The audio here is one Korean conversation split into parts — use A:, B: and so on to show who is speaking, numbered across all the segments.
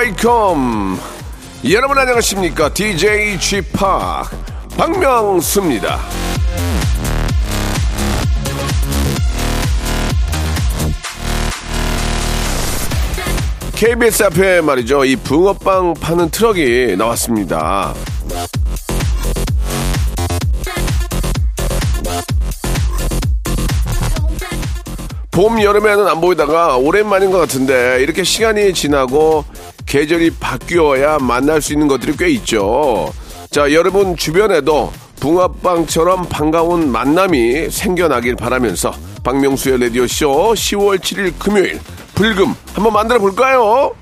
A: 웨이컴. 여러분 안녕하십니까? DJ g p 박명수입니다. KBS 앞에 말이죠. 이 붕어빵 파는 트럭이 나왔습니다 봄, 여름에는 안 보이다가 오랜만인 것 같은데 이렇게 시간이 지나고 계절이 바뀌어야 만날 수 있는 것들이 꽤 있죠. 자, 여러분 주변에도 붕어빵처럼 반가운 만남이 생겨나길 바라면서 박명수의 라디오쇼 10월 7일 금요일 불금 한번 만들어 볼까요?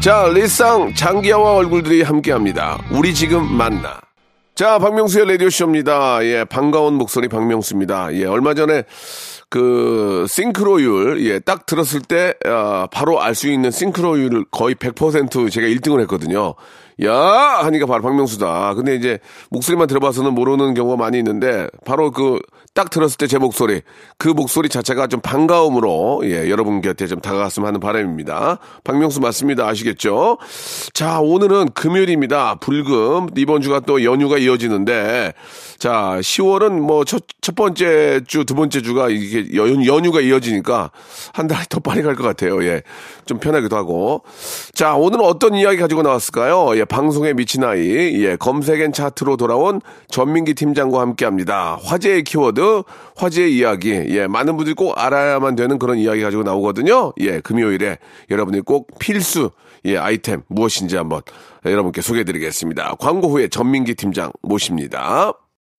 A: 자, 리쌍 장기하와 얼굴들이 함께합니다. 우리 지금 만나. 자, 박명수의 라디오쇼입니다. 예, 반가운 목소리 박명수입니다. 예, 얼마 전에 그 싱크로율, 예, 딱 들었을 때, 아, 바로 알 수 있는 싱크로율을 거의 100% 제가 1등을 했거든요. 야! 하니까 바로 박명수다. 근데 이제 목소리만 들어봐서는 모르는 경우가 많이 있는데, 바로 그, 딱 들었을 때 제 목소리, 그 목소리 자체가 좀 반가움으로, 예, 여러분 곁에 좀 다가갔으면 하는 바람입니다. 박명수 맞습니다. 아시겠죠? 자, 오늘은 금요일입니다. 불금. 이번 주가 또 연휴가 이어지는데, 자, 10월은 뭐 첫, 첫 번째 주, 두 번째 주가 이게 연, 연휴가 이어지니까 한 달이 더 빨리 갈 것 같아요. 예. 좀 편하기도 하고. 자, 오늘은 어떤 이야기 가지고 나왔을까요? 예, 방송에 미친 아이, 예, 검색엔 차트로 돌아온 전민기 팀장과 함께 합니다. 화제의 키워드, 화제의 이야기, 예, 많은 분들이 꼭 알아야만 되는 그런 이야기 가지고 나오거든요. 예, 금요일에 여러분이 꼭 필수, 예, 아이템 무엇인지 한번 여러분께 소개해 드리겠습니다. 광고 후에 전민기 팀장 모십니다.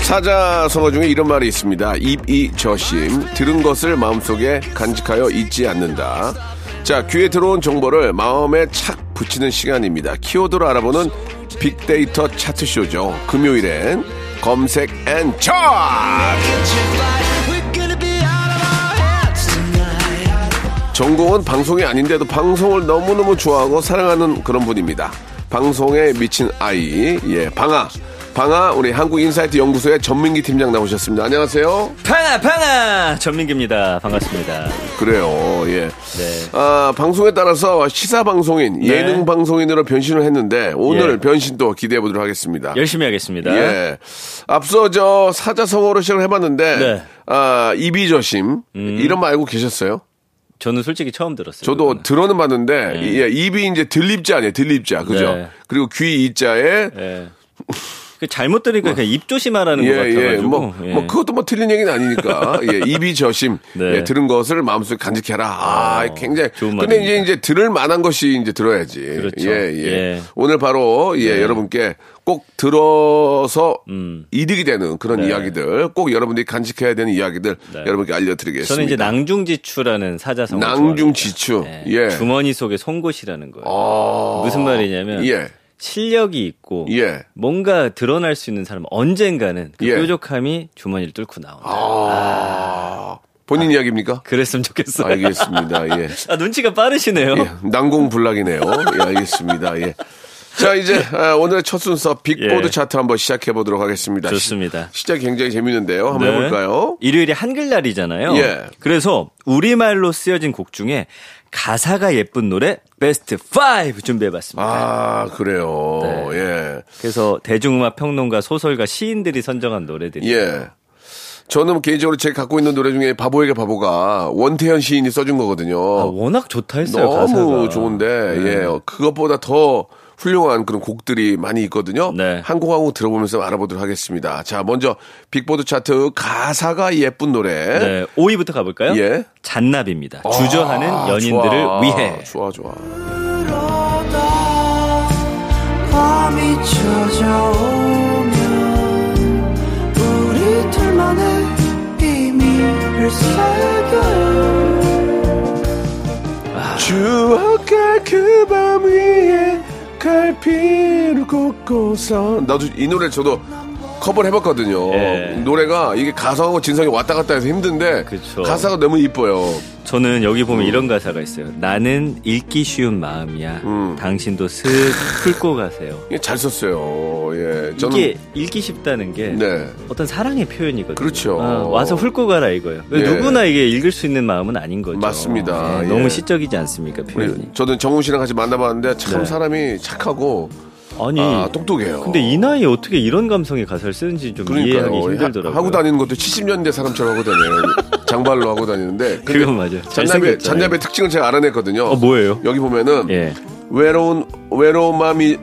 A: 사자 성어 중에 이런 말이 있습니다. 입이착심, 들은 것을 마음속에 간직하여 잊지 않는다. 자, 귀에 들어온 정보를 마음에 착 붙이는 시간입니다. 키워드로 알아보는 빅데이터 차트쇼죠. 금요일엔 검색 and 차트! 전공은 방송이 아닌데도 방송을 너무너무 좋아하고 사랑하는 그런 분입니다. 방송에 미친 아이, 예, 방아. 방아, 우리 한국인사이트 연구소의 전민기 팀장 나오셨습니다. 안녕하세요.
B: 팡아 팡아 전민기입니다 반갑습니다
A: 그래요, 예.
B: 네.
A: 아, 방송에 따라서 시사 방송인, 예능 방송인으로 변신을 했는데 오늘
B: 예.
A: 변신도 기대해 보도록 하겠습니다.
B: 열심히 하겠습니다
A: 예. 앞서 저 사자성어로 시작을 해봤는데,
B: 네. 음.
A: 아, 이비저심. 이런 말 알고 계셨어요?
B: 저는 솔직히 처음 들었어요
A: 저도
B: 그거는.
A: 들어는 봤는데, 예, 입이 이제 들립자 아니에요, 들립자. 그죠?
B: 네.
A: 그리고 귀 이자에,
B: 예. 그 잘못 들으니까 그냥 입 조심하라는 것
A: 예, 예,
B: 같아가지고
A: 뭐,
B: 예.
A: 뭐, 그것도 뭐 틀린 얘기는 아니니까. 예, 입이 저심.
B: 네.
A: 예, 들은 것을 마음속에 간직해라. 아,
B: 어,
A: 굉장히.
B: 좋은
A: 근데 이제,
B: 말입니다.
A: 이제 들을 만한 것이 이제 들어야지.
B: 그렇죠.
A: 예, 예.
B: 예.
A: 오늘 바로, 예,
B: 네.
A: 여러분께 꼭 들어서
B: 음.
A: 이득이 되는 그런
B: 네.
A: 이야기들, 꼭 여러분들이 간직해야 되는 이야기들
B: 네.
A: 여러분께 알려드리겠습니다.
B: 저는 이제 낭중지추라는 사자성어
A: 낭중지추. 예.
B: 주머니 속에 송곳이라는 거예요
A: 아.
B: 무슨 말이냐면
A: 예.
B: 실력이 있고
A: 예.
B: 뭔가 드러날 수 있는 사람 은 언젠가는 그
A: 예.
B: 뾰족함이 주머니를 뚫고 나온다
A: 아. 본인 이야기입니까?
B: 그랬으면 좋겠어요
A: 알겠습니다. 예.
B: 아 눈치가 빠르시네요
A: 예, 난공불락이네요. 예, 알겠습니다. 예. 자, 이제 아, 오늘의 첫 순서 빅보드
B: 예.
A: 차트 한번 시작해 보도록 하겠습니다.
B: 좋습니다.
A: 시, 시작이 굉장히 재밌는데요. 한번
B: 네.
A: 해볼까요?
B: 일요일이 한글날이잖아요.
A: 예.
B: 그래서 우리말로 쓰여진 곡 중에 가사가 예쁜 노래 베스트 5 준비해봤습니다.
A: 아, 그래요.
B: 네.
A: 예.
B: 그래서 대중음악 평론가, 소설가, 시인들이 선정한 노래들이
A: 예. 저는 개인적으로 제가 갖고 있는 노래 중에 바보에게 바보가 원태현 시인이 써준 거거든요.
B: 아, 워낙 좋다 했어요.
A: 너무
B: 가사가.
A: 좋은데,
B: 네.
A: 예. 그것보다 더 훌륭한 그런 곡들이 많이 있거든요.
B: 네.
A: 한곡한곡 들어보면서 알아보도록 하겠습니다. 자, 먼저 빅보드 차트 가사가 예쁜 노래.
B: 네, 5위부터 가볼까요?
A: 예.
B: 잔나비입니다. 주저하는
A: 아,
B: 연인들을
A: 좋아.
B: 위해.
A: 좋아, 좋아.
C: 밤이 비밀을 새겨요
A: 추억할 그밤 위에 갈피를 꽂고서 나도 이 노래 저도 커버를 해봤거든요.
B: 예.
A: 노래가 이게 가사하고 진성이 왔다 갔다 해서 힘든데
B: 그쵸.
A: 가사가 너무 이뻐요.
B: 저는 여기
A: 음.
B: 보면 이런 가사가 있어요. 나는 읽기 쉬운 마음이야.
A: 음.
B: 당신도 슥 훑고 가세요.
A: 이게 잘 썼어요. 예, 저는
B: 이게 읽기 쉽다는 게
A: 네.
B: 어떤 사랑의 표현이거든요.
A: 그렇죠.
B: 아, 와서 훑고 가라 이거예요.
A: 예.
B: 누구나 이게 읽을 수 있는 마음은 아닌 거죠.
A: 맞습니다.
B: 예,
A: 예.
B: 너무 시적이지 않습니까 표현이?
A: 저는 정훈 씨랑 같이 만나봤는데 참
B: 네.
A: 사람이 착하고
B: 아니
A: 아, 똑똑해요.
B: 근데 이 나이에 어떻게 이런 감성의 가사를 쓰는지 좀 이해하기
A: 그러니까요.
B: 힘들더라고요.
A: 하, 하고 다니는 것도 70년대 사람처럼 하고 다녀요. 장발로 하고 다니는데.
B: 그건 맞아요. 잘생겼잖아요.
A: 잔나비의 특징을 제가 알아냈거든요.
B: 어 뭐예요?
A: 여기 보면은
B: 예.
A: 외로운 외로운 마음이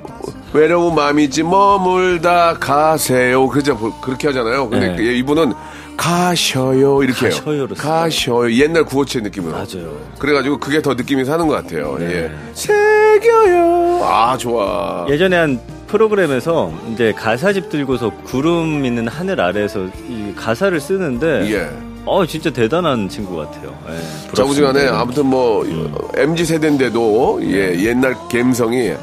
A: 외로운 마음이지 머물다 가세요. 그죠? 그렇게 하잖아요. 근데
B: 네.
A: 이분은 가셔요 이렇게
B: 써요.
A: 가셔요. 옛날 구어체 느낌으로.
B: 맞아요.
A: 그래가지고 그게 더 느낌이 사는 것 같아요.
B: 네.
A: 예. 새겨요. 아 좋아.
B: 예전에 한 프로그램에서 이제 가사집 들고서 구름 있는 하늘 아래에서 이 가사를 쓰는데
A: 예.
B: 어 진짜 대단한 친구 같아요. 예,
A: 자부지간에
B: 부럽습니다.
A: 아무튼 뭐 MZ 세대인데도 예 옛날 감성이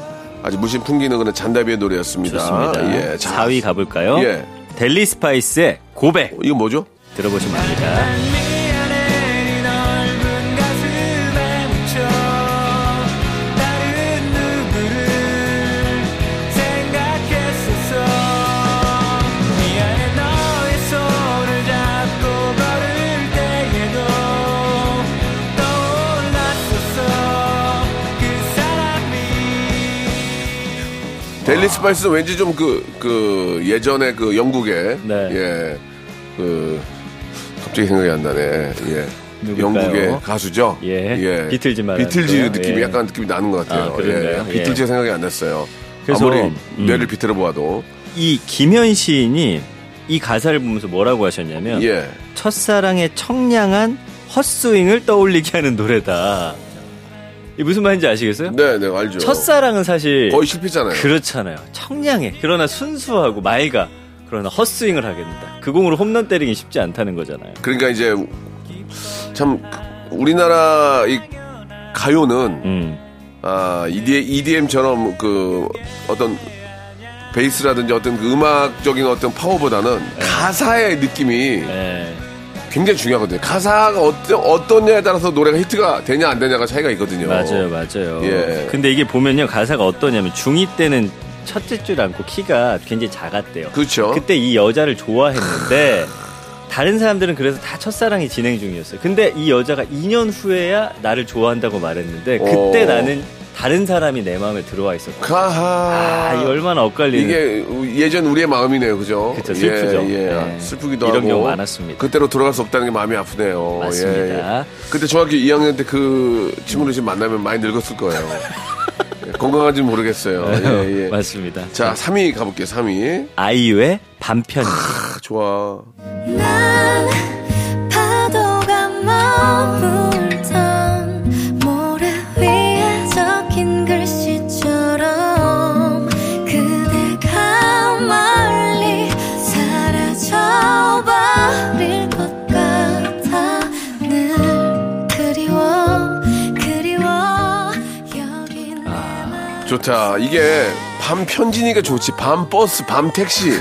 A: 아주 무심 풍기는 그런 잔나비의 노래였습니다.
B: 좋습니다.
A: 예. 자,
B: 4위 가볼까요?
A: 예.
B: 델리 스파이스의 고백
A: 이거 뭐죠?
B: 들어보시면 압니다.
A: 델리 스파이스는 왠지 좀 그 그 예전에 그 영국의
B: 네.
A: 예. 그 갑자기 생각이 안 나네. 예.
B: 누굴까요?
A: 영국의 가수죠.
B: 예. 비틀즈 말하는
A: 비틀즈? 느낌이
B: 예.
A: 약간 느낌이 나는 것 같아요.
B: 아?
A: 예.
B: 예.
A: 비틀즈가 생각이 안 났어요.
B: 그래서,
A: 아무리
B: 음.
A: 뇌를 비틀어 보아도
B: 이 김현 시인이 이 가사를 보면서 뭐라고 하셨냐면
A: 예.
B: 첫사랑의 청량한 헛스윙을 떠올리게 하는 노래다. 이 무슨 말인지 아시겠어요?
A: 네, 네, 알죠.
B: 첫사랑은 사실
A: 거의 실패잖아요.
B: 그렇잖아요. 청량해. 그러나 순수하고 맑아. 그러나 헛스윙을 하게 된다. 그 공으로 홈런 때리기 쉽지 않다는 거잖아요.
A: 그러니까 이제 참 우리나라 이 가요는
B: 음.
A: 아 EDM처럼 그 어떤 베이스라든지 어떤 그 음악적인 어떤 파워보다는 가사의 느낌이
B: 네.
A: 굉장히 중요하거든요. 가사가 어떤 어떠냐에 따라서 노래가 히트가 되냐 안 되냐가 차이가 있거든요.
B: 맞아요, 맞아요.
A: 예.
B: 근데 이게 보면요, 가사가 어떠냐면 중2 때는 첫째 줄 않고 키가 굉장히 작았대요.
A: 그렇죠.
B: 그때 이 여자를 좋아했는데 다른 사람들은 그래서 다 첫사랑이 진행 중이었어요. 근데 이 여자가 2년 후에야 나를 좋아한다고 말했는데 그때
A: 어.
B: 나는 다른 사람이 내 마음에 들어와 있었고. 아, 이 얼마나 엇갈리는.
A: 이게 예전 우리의 마음이네요, 그죠?
B: 그쵸, 슬프죠.
A: 예, 예.
B: 네.
A: 슬프기도
B: 이런
A: 하고.
B: 경우 많았습니다.
A: 그때로 돌아갈 수 없다는 게 마음이 아프네요.
B: 맞습니다.
A: 예, 예. 그때 중학교 2학년 때 그 친구를 지금 만나면 많이 늙었을 거예요. 예, 건강한지는 모르겠어요. 예, 예.
B: 맞습니다.
A: 자, 3위 가볼게요, 3위.
B: 아이유의 반편지.
A: 아, 좋아. 좋다. 이게 밤 편지니까 좋지. 밤 버스, 밤 택시.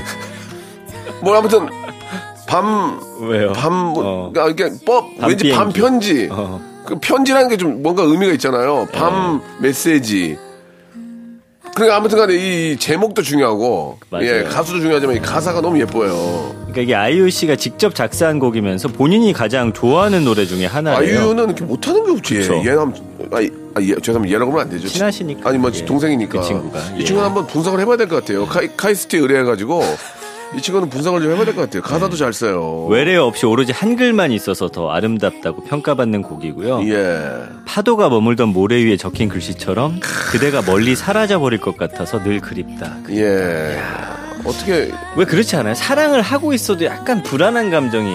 A: 뭐 아무튼 밤,
B: 왜요?
A: 밤, 뭐,
B: 어.
A: 그러니까 법,
B: 밤
A: 왠지 밤. 편지.
B: 어.
A: 그 편지라는 게 좀 뭔가 의미가 있잖아요. 밤 메시지. 그러니까 아무튼 간에 이 제목도 중요하고,
B: 맞아요.
A: 예, 가수도 중요하지만 이 가사가 너무 예뻐요.
B: 그러니까 이게 아이유 씨가 직접 작사한 곡이면서 본인이 가장 좋아하는 노래 중에 하나예요.
A: 아이유는 이렇게 못하는 게 없지.
B: 그쵸.
A: 얘는 한번, 아, 아, 예, 죄송합니다. 얘라고 하면 안 되죠.
B: 친하시니까.
A: 아니, 뭐,
B: 예.
A: 동생이니까.
B: 그 친구가.
A: 이
B: 예.
A: 친구는 한번 분석을 해봐야 될 것 같아요. 카이, 카이스트에 의뢰해가지고, 이 친구는 분석을 좀 해봐야 될 것 같아요. 가사도 잘 써요.
B: 외래어 없이 오로지 한글만 있어서 더 아름답다고 평가받는 곡이고요.
A: 예.
B: 파도가 머물던 모래 위에 적힌 글씨처럼 그대가 멀리 사라져 버릴 것 같아서 늘 그립다.
A: 예. 어떻게
B: 왜 그렇지 않아요? 사랑을 하고 있어도 약간 불안한 감정이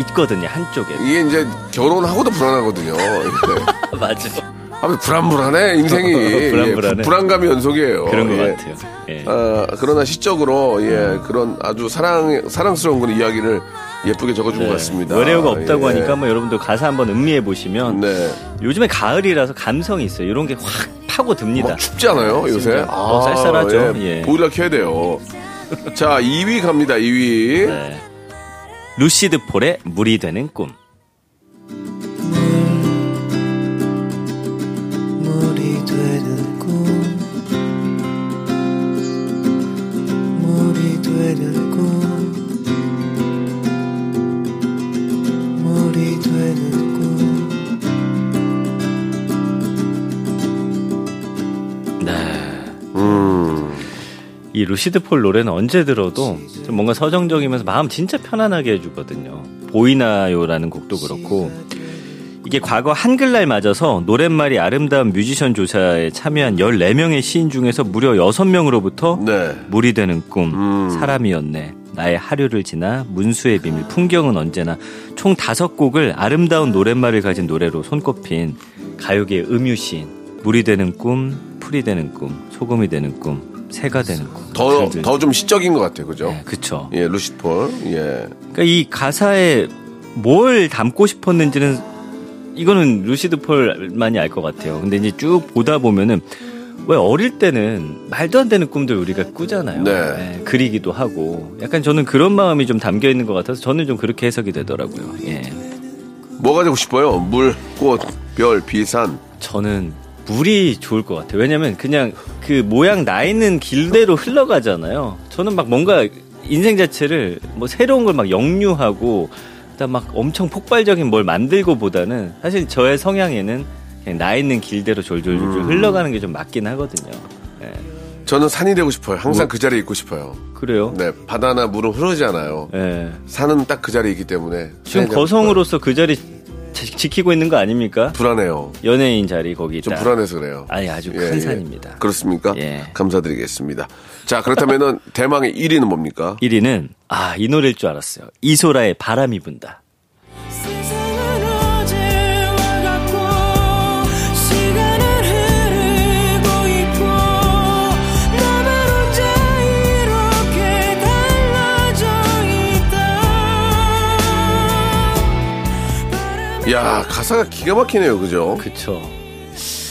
B: 있거든요 한쪽에.
A: 이게 이제 결혼하고도 불안하거든요. 이렇게.
B: 맞아.
A: 아무튼 불안불안해 인생이
B: 불안불안해.
A: 예, 불안감이 연속이에요.
B: 그런 것
A: 예.
B: 같아요. 예.
A: 아, 그러나 시적으로 예 그런 아주 사랑 사랑스러운 그런 이야기를 예쁘게 적어준 것 같습니다.
B: 외래어가 없다고
A: 예.
B: 하니까 한번 여러분들 가사 한번 음미해 보시면
A: 네.
B: 요즘에 가을이라서 감성이 있어요. 이런 게 확 파고 듭니다.
A: 뭐 춥지 않아요 요새?
B: 진짜. 어, 쌀쌀하죠. 예.
A: 보일러 켜야 돼요. 자 2위 갑니다 2위.
B: 네. 루시드 폴의 물이 되는 꿈.
D: 이
B: 루시드 폴 노래는 언제 들어도 좀 뭔가 서정적이면서 마음 진짜 편안하게 해주거든요. 보이나요라는 곡도 그렇고 이게 과거 한글날 맞아서 노랫말이 아름다운 뮤지션 조사에 참여한 14명의 시인 중에서 무려 6명으로부터
A: 네.
B: 물이 되는 꿈,
A: 음.
B: 사람이었네, 나의 하류를 지나, 문수의 비밀, 풍경은 언제나 총 다섯 곡을 아름다운 노랫말을 가진 노래로 손꼽힌 가요계의 음유시인, 물이 되는 꿈, 풀이 되는 꿈, 소금이 되는 꿈, 새가 되는 꿈.
A: 더
B: 등등.
A: 더좀 시적인 것 같아요, 그죠?
B: 네, 그쵸.
A: 예, 루시폴. 예.
B: 그러니까 이 가사에 뭘 담고 싶었는지는 이거는 루시드 폴만이 알 것 같아요. 근데 이제 쭉 보다 보면은 왜 어릴 때는 말도 안 되는 꿈들 우리가 꾸잖아요.
A: 네.
B: 예, 그리기도 하고 약간 저는 그런 마음이 좀 담겨 있는 것 같아서 저는 좀 그렇게 해석이 되더라고요. 예.
A: 뭐가 되고 싶어요? 물, 꽃, 별, 비, 산.
B: 저는 물이 좋을 것 같아요. 왜냐면 그냥 그 모양 나 있는 길대로 흘러가잖아요. 저는 막 뭔가 인생 자체를 뭐 새로운 걸 막 역류하고 그다음 막 엄청 폭발적인 뭘 만들고 보다는 사실 저의 성향에는 그냥 나 있는 길대로 졸졸졸 흘러가는 게 좀 맞긴 하거든요. 예.
A: 저는 산이 되고 싶어요. 항상
B: 뭐?
A: 그 자리에 있고 싶어요.
B: 그래요?
A: 네, 바다나 물은 흐르지 않아요.
B: 예.
A: 산은 딱 그 자리에 있기 때문에.
B: 지금 거성으로서 그 자리 지- 지키고 있는 거 아닙니까?
A: 불안해요.
B: 연예인 자리 거기
A: 좀
B: 있다.
A: 불안해서 그래요.
B: 아니 아주
A: 예,
B: 큰
A: 예.
B: 산입니다.
A: 그렇습니까?
B: 예.
A: 감사드리겠습니다. 자, 그렇다면은 대망의 1위는 뭡니까?
B: 1위는 아 이 노래일 줄 알았어요. 이소라의 바람이 분다.
A: 야, 가사가 기가 막히네요. 그죠?
B: 그쵸.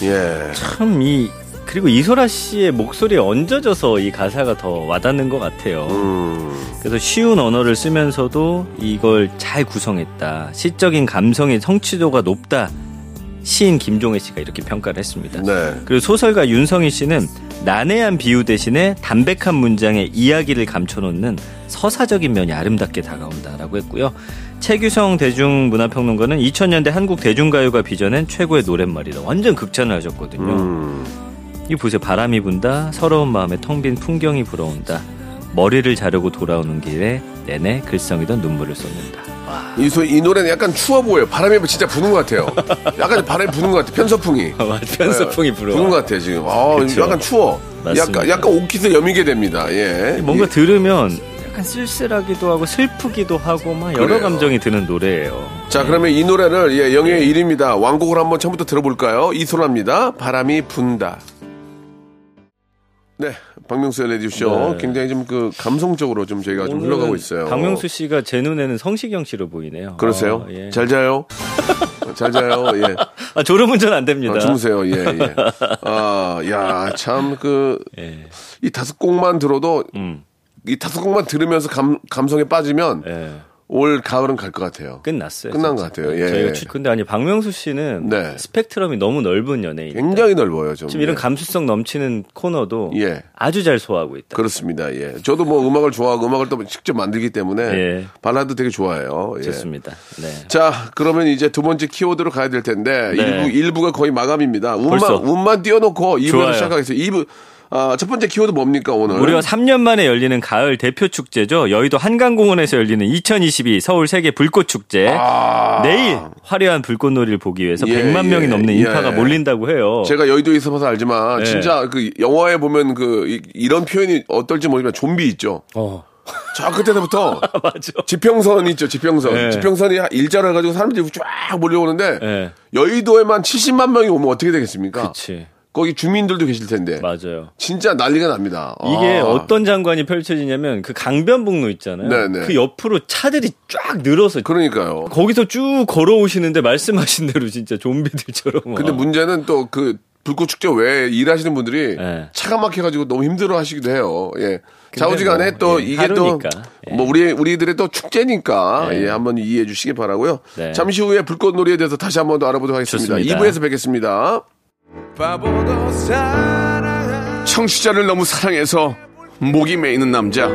A: 예.
B: 참 이 그리고 이소라 씨의 목소리에 얹어져서 이 가사가 더 와닿는 것 같아요.
A: 음.
B: 그래서 쉬운 언어를 쓰면서도 이걸 잘 구성했다. 시적인 감성의 성취도가 높다. 시인 김종혜 씨가 이렇게 평가를 했습니다.
A: 네.
B: 그리고 소설가 윤성희 씨는 난해한 비유 대신에 담백한 문장에 이야기를 감춰놓는 서사적인 면이 아름답게 다가온다라고 했고요. 최규성 대중문화평론가는 2000년대 한국 대중가요가 빚어낸 최고의 노랫말이다. 완전 극찬을 하셨거든요.
A: 음.
B: 이 보세요. 바람이 분다. 서러운 마음에 텅 빈 풍경이 불어온다. 머리를 자르고 돌아오는 길에 내내 글썽이던 눈물을 쏟는다.
A: 이, 소, 이 노래는 약간 추워 보여요. 바람이 진짜 부는 것 같아요. 약간 바람이 부는 것 같아요. 편서풍이.
B: 편서풍이
A: 네, 부는 것 같아요, 지금. 아,
B: 그쵸.
A: 약간 추워.
B: 맞습니다.
A: 약간, 약간 옷깃을 여미게 됩니다. 예.
B: 뭔가
A: 이-
B: 들으면 약간 쓸쓸하기도 하고 슬프기도 하고 막 여러
A: 그래요.
B: 감정이 드는 노래예요.
A: 자, 그러면 이 노래를, 예, 영예의 1위입니다. 왕곡을 한번 처음부터 들어볼까요? 이소라입니다. 바람이 분다. 네, 박명수의 레디쇼.
B: 네.
A: 굉장히 좀 그 감성적으로 좀 저희가 좀 흘러가고 있어요.
B: 박명수 씨가 제 눈에는 성시경 씨로 보이네요.
A: 그러세요?
B: 어, 예.
A: 잘 자요? 잘 자요? 예.
B: 아, 졸음운전 안 됩니다.
A: 아, 주무세요. 예, 예. 아, 야, 참, 그,
B: 예.
A: 이 다섯 곡만 들어도,
B: 음.
A: 이 다섯 곡만 들으면서 감, 감성에 빠지면
B: 예.
A: 올 가을은 갈 것 같아요.
B: 끝났어요.
A: 끝난
B: 진짜.
A: 것 같아요. 예.
B: 저희가 추- 근데 아니 박명수 씨는
A: 네.
B: 스펙트럼이 너무 넓은 연예인.
A: 굉장히 넓어요, 좀.
B: 지금 이런
A: 예.
B: 감수성 넘치는 코너도
A: 예.
B: 아주 잘 소화하고 있다.
A: 그렇습니다. 예. 저도 뭐 음악을 좋아하고 음악을 또 직접 만들기 때문에
B: 예.
A: 발라드 되게 좋아해요. 예.
B: 좋습니다. 네.
A: 자, 그러면 이제 두 번째 키워드로 가야 될 텐데
B: 네.
A: 일부 일부가 거의 마감입니다. 운만
B: 벌써?
A: 운만 띄워놓고 2부를
B: 좋아요.
A: 시작하겠습니다. 2부 아, 첫 번째 키워드 뭡니까, 오늘?
B: 무려 3년 만에 열리는 가을 대표 축제죠. 여의도 한강공원에서 열리는 2022 서울 세계 불꽃 축제. 내일 화려한 불꽃놀이를 보기 위해서
A: 아. 예,
B: 100만 명이
A: 예,
B: 넘는
A: 예.
B: 인파가 몰린다고 해요.
A: 제가 여의도에 있어서 알지만,
B: 네.
A: 진짜 그 영화에 보면 그, 이, 런 표현이 어떨지 모르지만 좀비 있죠.
B: 어.
A: 저 끝에서부터
B: 맞아.
A: 지평선 있죠, 지평선.
B: 네.
A: 지평선이 일자로 해가지고 사람들이 쫙 몰려오는데,
B: 네.
A: 여의도에만 70만 명이 오면 어떻게 되겠습니까?
B: 그치.
A: 거기 주민들도 계실 텐데.
B: 맞아요.
A: 진짜 난리가 납니다.
B: 이게
A: 아.
B: 어떤 장관이 펼쳐지냐면 그 강변북로 있잖아요.
A: 네네.
B: 그 옆으로 차들이 쫙 늘어서
A: 그러니까요.
B: 거기서 쭉 걸어오시는데 말씀하신 대로 진짜 좀비들처럼.
A: 근데
B: 막.
A: 문제는 또 그 불꽃 축제 외에 일하시는 분들이
B: 네.
A: 차가 막혀가지고 너무 힘들어 하시기도 해요. 예. 좌우지간에
B: 뭐,
A: 또
B: 예,
A: 이게
B: 하루니까.
A: 또
B: 예.
A: 뭐 우리 우리들의 또 축제니까
B: 네.
A: 예, 한번 이해해 주시기 바라고요.
B: 네.
A: 잠시 후에 불꽃놀이에 대해서 다시 한번 더 알아보도록 하겠습니다.
B: 좋습니다.
A: 2부에서 뵙겠습니다. 청취자를 너무 사랑해서 목이 메이는 남자.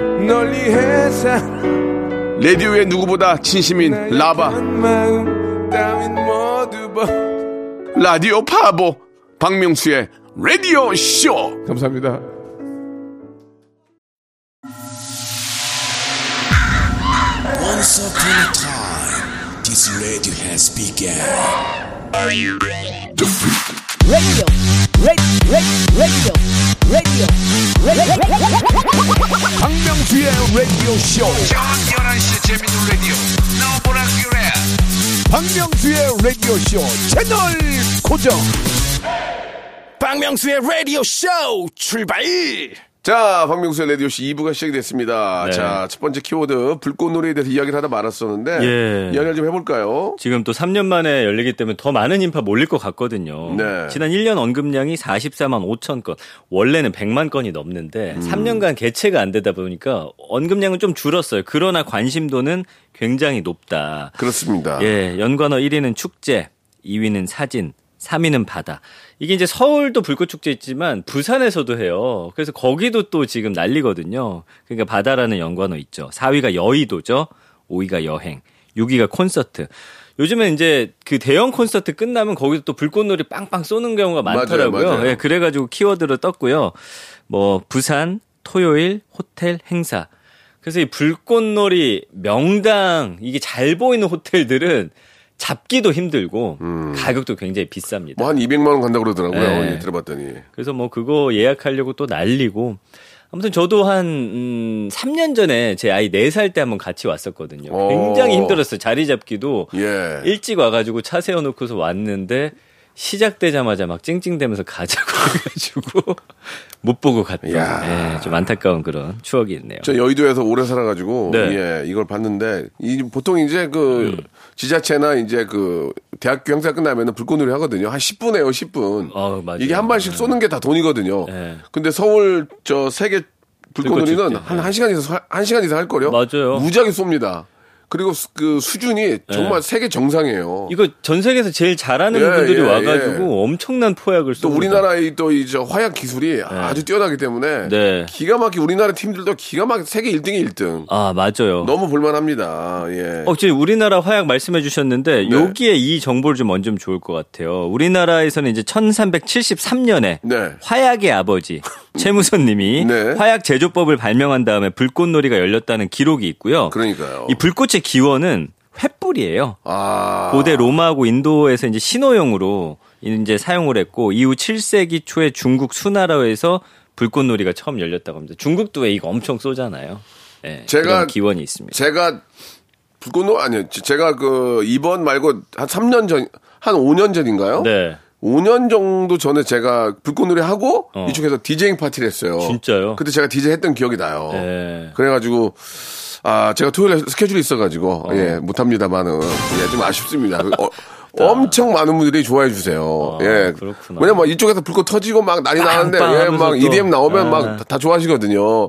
A: 라디오의 누구보다 진심인 라바. 라디오 파보 박명수의 라디오 쇼. 감사합니다.
C: Once upon a time, this radio has begun.
E: Radio, radio, radio, radio, radio.
C: 박명수의 라디오 쇼. 저녁 11시 재밌는 라디오. 너보라 그래. 박명수의 라디오 쇼 채널 고정. 박명수의 라디오 쇼 출발.
A: 자, 박명수의 라디오씨 2부가 시작이 됐습니다.
B: 네.
A: 자, 첫 번째 키워드, 불꽃놀이에 대해서 이야기를 하다 말았었는데,
B: 예.
A: 이야기를 좀 해볼까요?
B: 지금 또 3년 만에 열리기 때문에 더 많은 인파 몰릴 것 같거든요.
A: 네.
B: 지난 1년 언급량이 44만 5천 건. 원래는 100만 건이 넘는데
A: 음.
B: 3년간 개최가 안 되다 보니까 언급량은 좀 줄었어요. 그러나 관심도는 굉장히 높다.
A: 그렇습니다.
B: 예, 연관어 1위는 축제, 2위는 사진, 3위는 바다. 이게 이제 서울도 불꽃축제 있지만 부산에서도 해요. 그래서 거기도 또 지금 난리거든요. 그러니까 바다라는 연관어 있죠. 4위가 여의도죠. 5위가 여행, 6위가 콘서트. 요즘엔 이제 그 대형 콘서트 끝나면 거기서 또 불꽃놀이 빵빵 쏘는 경우가 많더라고요.
A: 맞아요, 맞아요.
B: 예, 그래가지고 키워드로 떴고요. 뭐 부산, 토요일, 호텔, 행사. 그래서 이 불꽃놀이 명당 이게 잘 보이는 호텔들은 잡기도 힘들고 가격도 굉장히 비쌉니다.
A: 음. 뭐한 200만 원 간다고 그러더라고요.
B: 네.
A: 예, 들어봤더니.
B: 그래서 뭐 그거 예약하려고 또 난리고 아무튼 저도 한 음, 3년 전에 제 아이 4살 때 한번 같이 왔었거든요.
A: 오.
B: 굉장히 힘들었어요. 자리 잡기도
A: 예.
B: 일찍 와가지고 차 세워놓고서 왔는데 시작되자마자 막 찡찡대면서 가자고 해가지고 못 보고 갔던. 예, 좀 안타까운 그런 추억이 있네요.
A: 저 여의도에서 오래 살아가지고,
B: 네.
A: 예, 이걸 봤는데, 이, 보통 이제 그,
B: 음.
A: 지자체나 이제 그, 대학교 행사 끝나면은 불꽃놀이 하거든요. 한 10분 해요, 10분.
B: 어, 맞아요.
A: 이게 한 발씩 쏘는 게 다 돈이거든요.
B: 네.
A: 근데 서울 저 세계 불꽃놀이는. 한 1시간 이상, 한 시간 이상 할 거요.
B: 맞아요.
A: 무지하게 쏩니다. 그리고 수- 그 수준이 정말 세계 정상이에요.
B: 이거 전 세계에서 제일 잘하는
A: 예,
B: 분들이
A: 예,
B: 와가지고 엄청난 포약을
A: 또. 우리나라의 또이저 화약 기술이 아주 뛰어나기 때문에
B: 네.
A: 기가 막히게 우리나라 팀들도 기가 막히게 세계 1등이 1등.
B: 아 맞아요.
A: 너무 볼만합니다. 예.
B: 어, 지금 우리나라 화약 말씀해 주셨는데
A: 네.
B: 여기에 이 정보를 좀 얹으면 좋을 것 같아요. 우리나라에서는 이제 1373년에
A: 네.
B: 화약의 아버지 최무선 님이
A: 네.
B: 화약 제조법을 발명한 다음에 불꽃놀이가 열렸다는 기록이 있고요.
A: 그러니까요.
B: 이 불꽃의 기원은 횃불이에요.
A: 아.
B: 고대 로마하고 인도에서 이제 신호용으로 이제 사용을 했고 이후 7세기 초에 중국 수나라에서 불꽃놀이가 처음 열렸다고 합니다. 중국도 왜 이거 엄청 쏘잖아요. 예,
A: 제가-
B: 기원이 있습니다.
A: 제가 불꽃놀 아니요. 제가 그 이번 말고 한 3년 전, 한 5년 전인가요?
B: 네.
A: 5년 정도 전에 제가 불꽃놀이 하고
B: 어.
A: 이쪽에서 디제잉 파티를 했어요.
B: 진짜요?
A: 그때 제가 디제이 했던 기억이 나요.
B: 네.
A: 그래가지고 아 제가 토요일에 스케줄이 있어가지고 예 못합니다만은 예, 좀 아쉽습니다. 어, 엄청 많은 분들이 좋아해 주세요.
B: 아,
A: 예.
B: 그렇구나.
A: 왜냐면 막 이쪽에서 불꽃 터지고 막 난리 나는데
B: 빵빵
A: 예,
B: 하면서
A: 막
B: 또.
A: EDM 나오면
B: 아.
A: 막다 좋아하시거든요.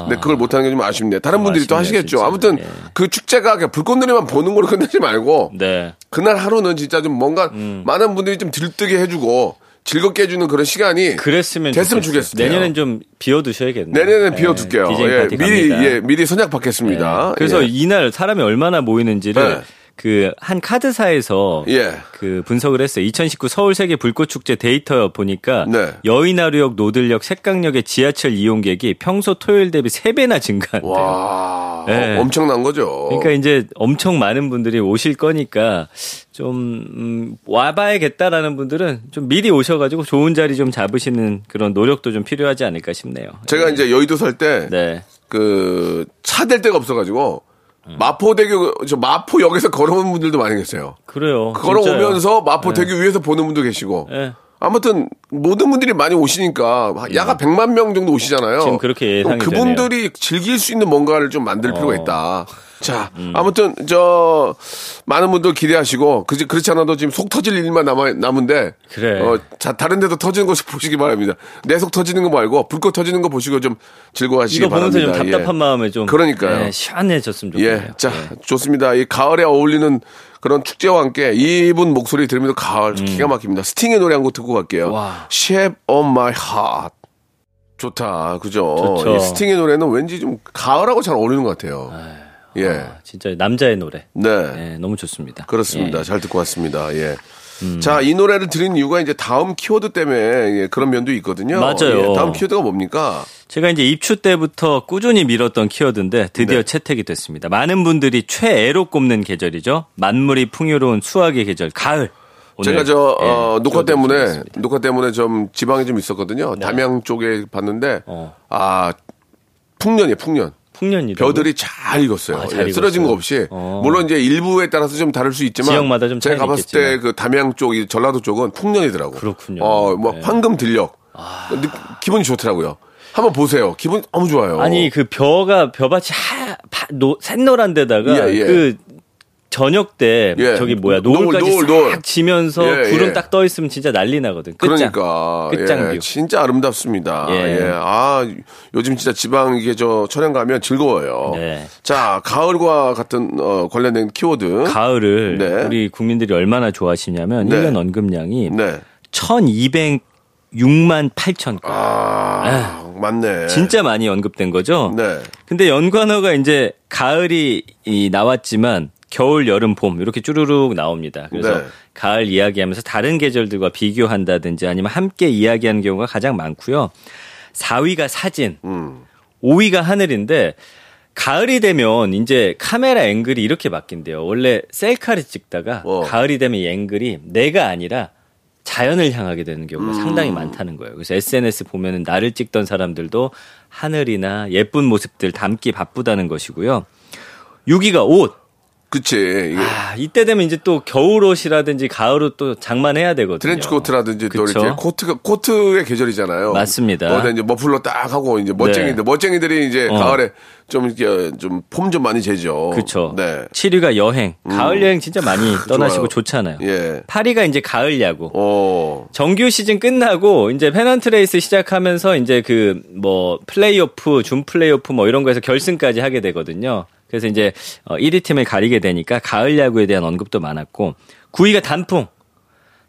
A: 근데 그걸 못하는 게 좀 아쉽네. 다른
B: 좀
A: 분들이 또
B: 아쉽네요,
A: 하시겠죠.
B: 진짜.
A: 아무튼
B: 예.
A: 그 축제가 불꽃놀이만 보는 걸로 끝내지 말고
B: 네.
A: 그날 하루는 진짜 좀 뭔가
B: 음.
A: 많은 분들이 좀 들뜨게 해주고 즐겁게 해주는 그런 시간이
B: 그랬으면
A: 됐으면
B: 좋겠어요. 내년엔 좀 비워두셔야겠네요.
A: 내년에 비워둘게요.
B: 디제잉
A: 예, 미리
B: 갑니다.
A: 예, 미리 선약 받겠습니다.
B: 네. 그래서
A: 예.
B: 이날 사람이 얼마나 모이는지를
A: 네.
B: 그 한 카드사에서
A: 예.
B: 그 분석을 했어요. 2019 서울 세계 불꽃 축제 데이터 보니까
A: 네.
B: 여의나루역, 노들역, 샛강역의 지하철 이용객이 평소 토요일 대비 3배나 증가한대요.
A: 와,
B: 네.
A: 엄청난 거죠.
B: 그러니까 이제 엄청 많은 분들이 오실 거니까 좀 음, 와봐야겠다라는 분들은 좀 미리 오셔가지고 좋은 자리 좀 잡으시는 그런 노력도 좀 필요하지 않을까 싶네요.
A: 제가 이제 여의도 살때
B: 네.
A: 그차 댈 데가 없어가지고 마포대교 저 마포역에서 걸어온 분들도 많이 계세요.
B: 그래요.
A: 걸어오면서 마포대교 위에서 보는 분도 계시고.
B: 네.
A: 아무튼 모든 분들이 많이 오시니까 야가 100만 명 정도 오시잖아요.
B: 지금 그렇게 예상이
A: 그분들이 즐길 수 있는 뭔가를 좀 만들 필요가
B: 어.
A: 있다. 자, 아무튼 저 많은 분들 기대하시고 그지 그렇지 않아도 지금 속 터질 일만 남아 남은데
B: 그래.
A: 어, 자 다른 데도 터지는 거 보시기 바랍니다. 내 속 터지는 거 말고 불꽃 터지는 거 보시고 좀 즐거워하시기
B: 이거 보면서
A: 바랍니다.
B: 좀
A: 예.
B: 답답한 마음에 좀
A: 그러니까요.
B: 네, 시원해졌으면 좋겠네요.
A: 예, 자 좋습니다. 이 가을에 어울리는 그런 축제와 함께 이분 목소리 들으면서 가을 기가 막힙니다. 스팅의 노래 한 곡 듣고 갈게요.
B: 음. 와.
A: Shape of My Heart. 좋다, 그죠? 스팅의 노래는 왠지 좀 가을하고 잘 어울리는 것 같아요. 예,
B: 아, 진짜 남자의 노래.
A: 네,
B: 네, 너무 좋습니다.
A: 그렇습니다.
B: 예.
A: 잘 듣고 왔습니다. 예. 자, 이 노래를 드린 이유가 이제 다음 키워드 때문에 예, 그런 면도 있거든요.
B: 맞아요.
A: 예, 다음 키워드가 뭡니까?
B: 제가 이제 입추 때부터 꾸준히 밀었던 키워드인데 드디어
A: 네.
B: 채택이 됐습니다. 많은 분들이 최애로 꼽는 계절이죠. 만물이 풍요로운 수확의 계절, 가을.
A: 제가 저
B: 예,
A: 어, 녹화 때문에
B: 준비했습니다.
A: 녹화 때문에 좀 지방에 좀 있었거든요. 담양 쪽에 봤는데
B: 어.
A: 아 풍년이에요, 풍년.
B: 풍년이
A: 벼들이 잘 익었어요.
B: 아, 잘
A: 예, 쓰러진. 거 없이.
B: 어.
A: 물론 이제 일부에 따라서 좀 다를 수 있지만
B: 지역마다 좀
A: 제가 가봤을 때. 그 담양 쪽, 이 전라도 쪽은 풍년이더라고.
B: 그렇군요.
A: 어, 뭐
B: 네. 아.
A: 황금 들녘. 느- 기분이 좋더라고요. 한번 보세요. 기분 너무 좋아요.
B: 아니 그 벼가 벼밭이 하, 파, 노, 샛노란 데다가
A: 예, 예.
B: 그 저녁 때
A: 예.
B: 저기 뭐야
A: 노을,
B: 노을까지
A: 노을,
B: 싹
A: 노을.
B: 지면서
A: 예,
B: 구름
A: 예.
B: 딱떠 있으면 진짜 난리 나거든. 끝장.
A: 그러니까
B: 끝장 view.
A: 예, 진짜 아름답습니다.
B: 예.
A: 예. 아 요즘 진짜 지방 이게 저 촬영 가면 즐거워요.
B: 네.
A: 자 가을과 같은 어, 관련된 키워드.
B: 가을을
A: 네.
B: 우리 국민들이 얼마나 좋아하시냐면
A: 네.
B: 1년 언급량이
A: 네.
B: 1206만 8천 건.
A: 아 맞네.
B: 진짜 많이 언급된 거죠.
A: 네.
B: 근데 연관어가 이제 가을이 이 나왔지만 겨울, 여름, 봄 이렇게 쭈루룩 나옵니다. 그래서
A: 네.
B: 가을 이야기하면서 다른 계절들과 비교한다든지 아니면 함께 이야기하는 경우가 가장 많고요. 4위가 사진,
A: 음.
B: 5위가 하늘인데 가을이 되면 이제 카메라 앵글이 이렇게 바뀐대요. 원래 셀카를 찍다가
A: 어.
B: 가을이 되면 이 앵글이 내가 아니라 자연을 향하게 되는 경우가 상당히
A: 음.
B: 많다는 거예요. 그래서 SNS 보면은 나를 찍던 사람들도 하늘이나 예쁜 모습들 담기 바쁘다는 것이고요. 6위가 옷.
A: 그치. 이게
B: 아, 이때 되면 이제 또 겨울 옷이라든지 가을 옷 또 장만해야 되거든요.
A: 트렌치 코트라든지 또
B: 그쵸?
A: 이렇게 코트가 코트의 계절이잖아요.
B: 맞습니다.
A: 거기다 이제 머플러 딱 하고 이제 멋쟁이들
B: 네.
A: 멋쟁이들이 이제
B: 어.
A: 가을에 좀 이렇게 좀 폼 좀 많이 재죠.
B: 그렇죠.
A: 네.
B: 7위가 여행. 가을 여행 진짜 많이 떠나시고. 좋잖아요.
A: 예.
B: 8위가 이제 가을 야구.
A: 어.
B: 정규 시즌 끝나고 이제 페넌트 레이스 시작하면서 이제 그 뭐 플레이오프, 준 플레이오프 뭐 이런 거에서 결승까지 하게 되거든요. 그래서 이제 어 1위 팀을 가리게 되니까 가을 야구에 대한 언급도 많았고 9위가 단풍.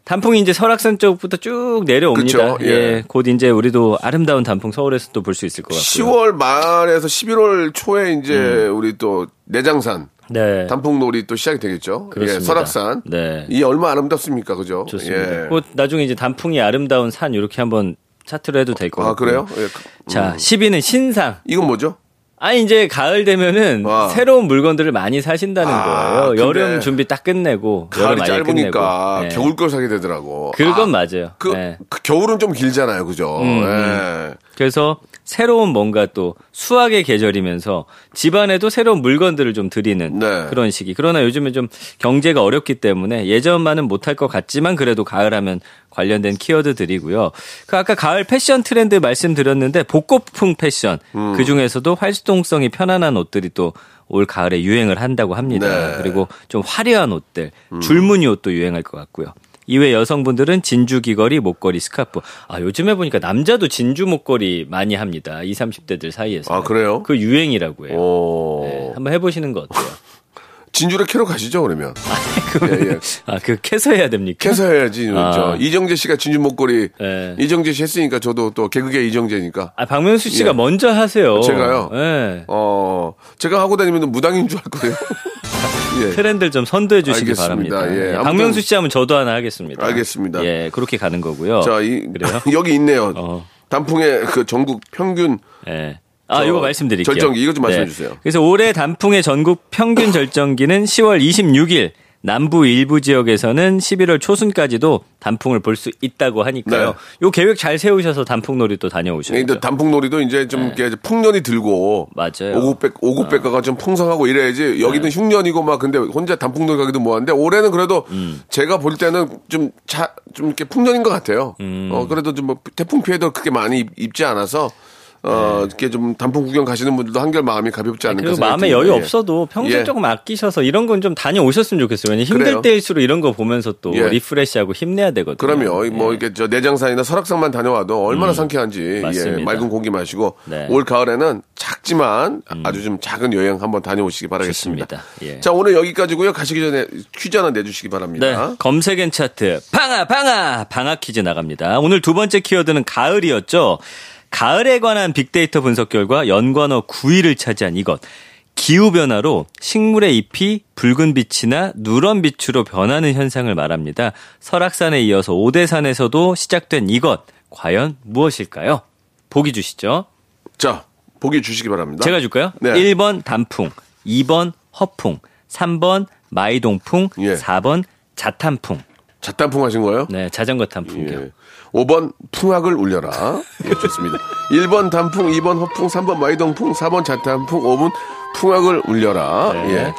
B: 단풍이 이제 설악산 쪽부터 쭉 내려옵니다.
A: 그쵸, 예.
B: 곧 이제 우리도 아름다운 단풍 서울에서 또 볼 수 있을 것 같고요.
A: 10월 말에서 11월 초에 이제 우리 또 내장산
B: 네.
A: 단풍놀이 또 시작이 되겠죠.
B: 그렇습니다.
A: 예, 설악산.
B: 네.
A: 이 얼마 아름답습니까, 그죠?
B: 좋습니다.
A: 예.
B: 곧 나중에 이제 단풍이 아름다운 산 이렇게 한번 차트로 해도 될것 같아요.
A: 아 그래요? 예. 그-
B: 자, 10위는 신상.
A: 이건 뭐죠?
B: 아니 이제 가을 되면은
A: 와.
B: 새로운 물건들을 많이 사신다는
A: 아,
B: 거예요. 여름 준비 딱 끝내고
A: 가을이 짧으니까
B: 끝내고. 네.
A: 겨울 걸 사게 되더라고.
B: 그건
A: 아,
B: 맞아요.
A: 그,
B: 네.
A: 그 겨울은 좀 길잖아요, 그죠?
B: 음,
A: 예.
B: 그래서 새로운 뭔가 또 수확의 계절이면서 집안에도 새로운 물건들을 좀 드리는
A: 네.
B: 그런 시기. 그러나 요즘에 좀 경제가 어렵기 때문에 예전만은 못할 것 같지만 그래도 가을하면 관련된 키워드들이고요. 그 아까 가을 패션 트렌드 말씀드렸는데 복고풍 패션
A: 음.
B: 그 중에서도 활동성이 편안한 옷들이 또 올 가을에 유행을 한다고 합니다.
A: 네. 음.
B: 그리고 좀 화려한 옷들, 줄무늬 옷도 유행할 것 같고요. 이외 여성분들은 진주 귀걸이, 목걸이, 스카프. 아, 요즘에 보니까 남자도 진주 목걸이 많이 합니다. 20, 30대들 사이에서.
A: 아, 그래요?
B: 그 유행이라고 해요.
A: 오.
B: 네, 한번 해보시는 거 어때요?
A: 진주를 캐러 가시죠, 그러면. 예, 예.
B: 아, 그 캐서 해야 됩니까?
A: 캐서 해야지.
B: 아.
A: 저 이정재 씨가 진주 목걸이.
B: 네.
A: 이정재 씨 했으니까 저도 또 개그계 이정재니까.
B: 아, 박명수 씨가
A: 예.
B: 먼저 하세요.
A: 제가요?
B: 네.
A: 어, 제가 하고 다니면 무당인 줄 알 거예요. 예.
B: 트렌드를 좀 선도해 주시기
A: 알겠습니다.
B: 바랍니다.
A: 예,
B: 예, 박명수 씨 하면 저도 하나 하겠습니다.
A: 알겠습니다.
B: 예, 그렇게 가는 거고요.
A: 자, 이,
B: 그래요?
A: 여기 있네요.
B: 어.
A: 단풍의 그 전국 평균
B: 예. 아,
A: 저
B: 이거 말씀드릴게요. 네.
A: 절정기, 이거 좀 말씀해 주세요.
B: 그래서 올해 단풍의 전국 평균 절정기는 10월 26일, 남부 일부 지역에서는 11월 초순까지도 단풍을 볼 수 있다고 하니까요.
A: 네.
B: 요 계획 잘 세우셔서 단풍놀이 또 다녀오셔야죠.
A: 근데 단풍놀이도 이제 좀 이렇게 풍년이 들고
B: 네. 맞아요. 어.
A: 오국백 오국백가가 좀 풍성하고 이래야지 여기는
B: 네.
A: 흉년이고 막 근데 혼자 단풍놀이 가기도 뭐한데 올해는 그래도
B: 음.
A: 제가 볼 때는 좀차좀 이렇게 풍년인 것 같아요.
B: 음.
A: 어 그래도 좀 뭐 태풍 피해도 그렇게 많이 입- 입지 않아서 어 이렇게 좀 단풍 구경 가시는 분들도 한결 마음이 가볍지 않을까
B: 네. 그리고 마음에. 여유
A: 예.
B: 없어도 평소에
A: 예.
B: 조금 아끼셔서 이런 건 좀 다녀오셨으면 좋겠어요. 왜냐면 힘들
A: 그래요.
B: 때일수록 이런 거 보면서 또
A: 예.
B: refresh하고 힘내야 되거든요.
A: 그럼요. 뭐
B: 예.
A: 이렇게 저 내장산이나 설악산만 다녀와도 얼마나 상쾌한지 예. 맑은 공기 마시고
B: 네.
A: 올 가을에는 작지만 아주 좀 작은 여행 한번 다녀오시기 바라겠습니다.
B: 예.
A: 자 오늘 여기까지고요. 가시기 전에 퀴즈 하나 내주시기 바랍니다.
B: 네, 검색엔 차트 방아 방아 방아 퀴즈 나갑니다. 오늘 두 번째 키워드는 가을이었죠. 가을에 관한 빅데이터 분석 결과 연관어 9위를 차지한 이것. 기후 변화로 식물의 잎이 붉은 빛이나 누런 빛으로 변하는 현상을 말합니다. 설악산에 이어서 오대산에서도 시작된 이것 과연 무엇일까요? 보기 주시죠.
A: 자 보기 주시기 바랍니다.
B: 제가 줄까요?
A: 네.
B: 1번 단풍, 2번 허풍, 3번 마이동풍,
A: 예.
B: 4번 자탄풍.
A: 잣단풍 하신 거예요?
B: 네, 자전거 탄풍이요.
A: 예. 5번 풍악을 울려라. 예, 좋습니다. 1번 단풍, 2번 허풍, 3번 마이동풍, 4번 자탄풍, 5번 풍악을 울려라.
B: 네.
A: 예.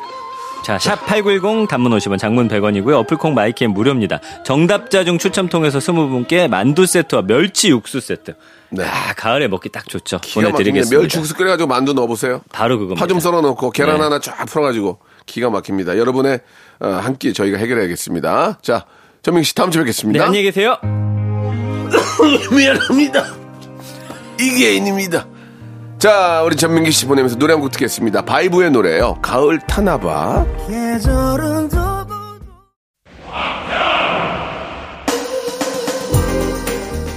B: 자, 샵 8910 단문 50원, 장문 100원이고요. 어플콩 마이캠 무료입니다. 정답자 중 추첨 통해서 20분께 만두 세트와 멸치 육수 세트.
A: 네.
B: 아, 가을에 먹기 딱 좋죠. 보내드리겠습니다.
A: 멸치국수 끓여가지고 만두 넣어보세요.
B: 바로 그겁니다.
A: 파 좀 썰어놓고 계란
B: 네.
A: 하나 쫙 풀어가지고 기가 막힙니다. 여러분의 어, 한끼 저희가 해결해야겠습니다. 자, 전明씨 다음 주에
B: 네,
A: 뵙겠습니다.
B: 안녕히 계세요.
A: 미안합니다. 이계인입니다. 자, 우리 전민기 씨 보내면서 노래 한 곡 듣겠습니다. 바이브의 노래요. 가을 타나봐.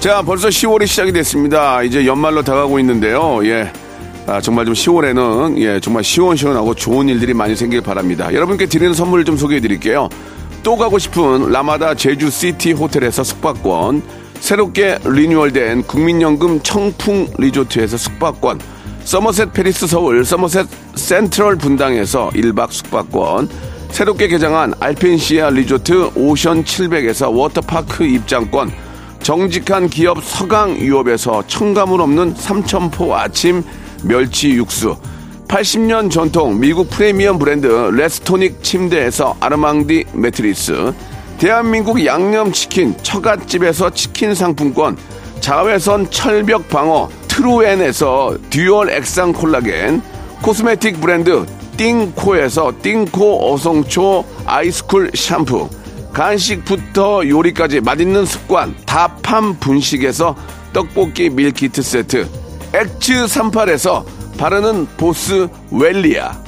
A: 자, 벌써 10월이 시작이 됐습니다. 이제 연말로 다가오고 있는데요. 예. 아, 정말 좀 10월에는 예, 정말 시원시원하고 좋은 일들이 많이 생길 바랍니다. 여러분께 드리는 선물 좀 소개해 드릴게요. 또 가고 싶은 라마다 제주 시티 호텔에서 숙박권, 새롭게 renewal된 국민연금 청풍 리조트에서 숙박권, 서머셋 팰리스 서울 서머셋 센트럴 분당에서 1박 숙박권, 새롭게 개장한 알펜시아 리조트 오션 700에서 워터파크 입장권, 정직한 기업 서강유업에서 첨가물 없는 삼천포 아침 멸치 육수 80년 전통 미국 프리미엄 브랜드 레스토닉 침대에서 아르망디 매트리스 대한민국 양념치킨 처갓집에서 치킨 상품권 자외선 철벽 방어 트루엔에서 dual 액상 콜라겐 cosmetic 브랜드 띵코에서 띵코 어성초 아이스쿨 샴푸 간식부터 요리까지 맛있는 습관 다팜 분식에서 떡볶이 meal kit 세트 엑츠 38에서 바르는 보스 웰리아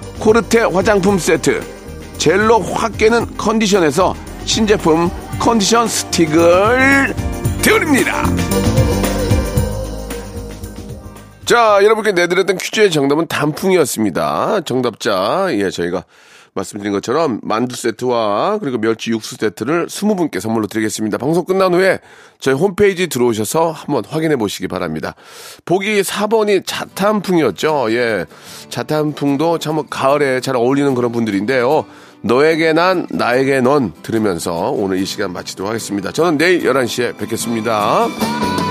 A: 코르테 화장품 세트 젤로 확 깨는 컨디션에서 신제품 컨디션 스틱을 드립니다. 자, 여러분께 내드렸던 퀴즈의 정답은 단풍이었습니다. 정답자, 예, 저희가 말씀드린 것처럼 만두 세트와 그리고 멸치 육수 세트를 20분께 선물로 드리겠습니다. 방송 끝난 후에 저희 홈페이지 들어오셔서 한번 확인해 보시기 바랍니다. 보기 4번이 자탄풍이었죠. 예. 자탄풍도 참 가을에 잘 어울리는 그런 분들인데요. 너에게 난 나에게 넌 들으면서 오늘 이 시간 마치도록 하겠습니다. 저는 내일 11시에 뵙겠습니다.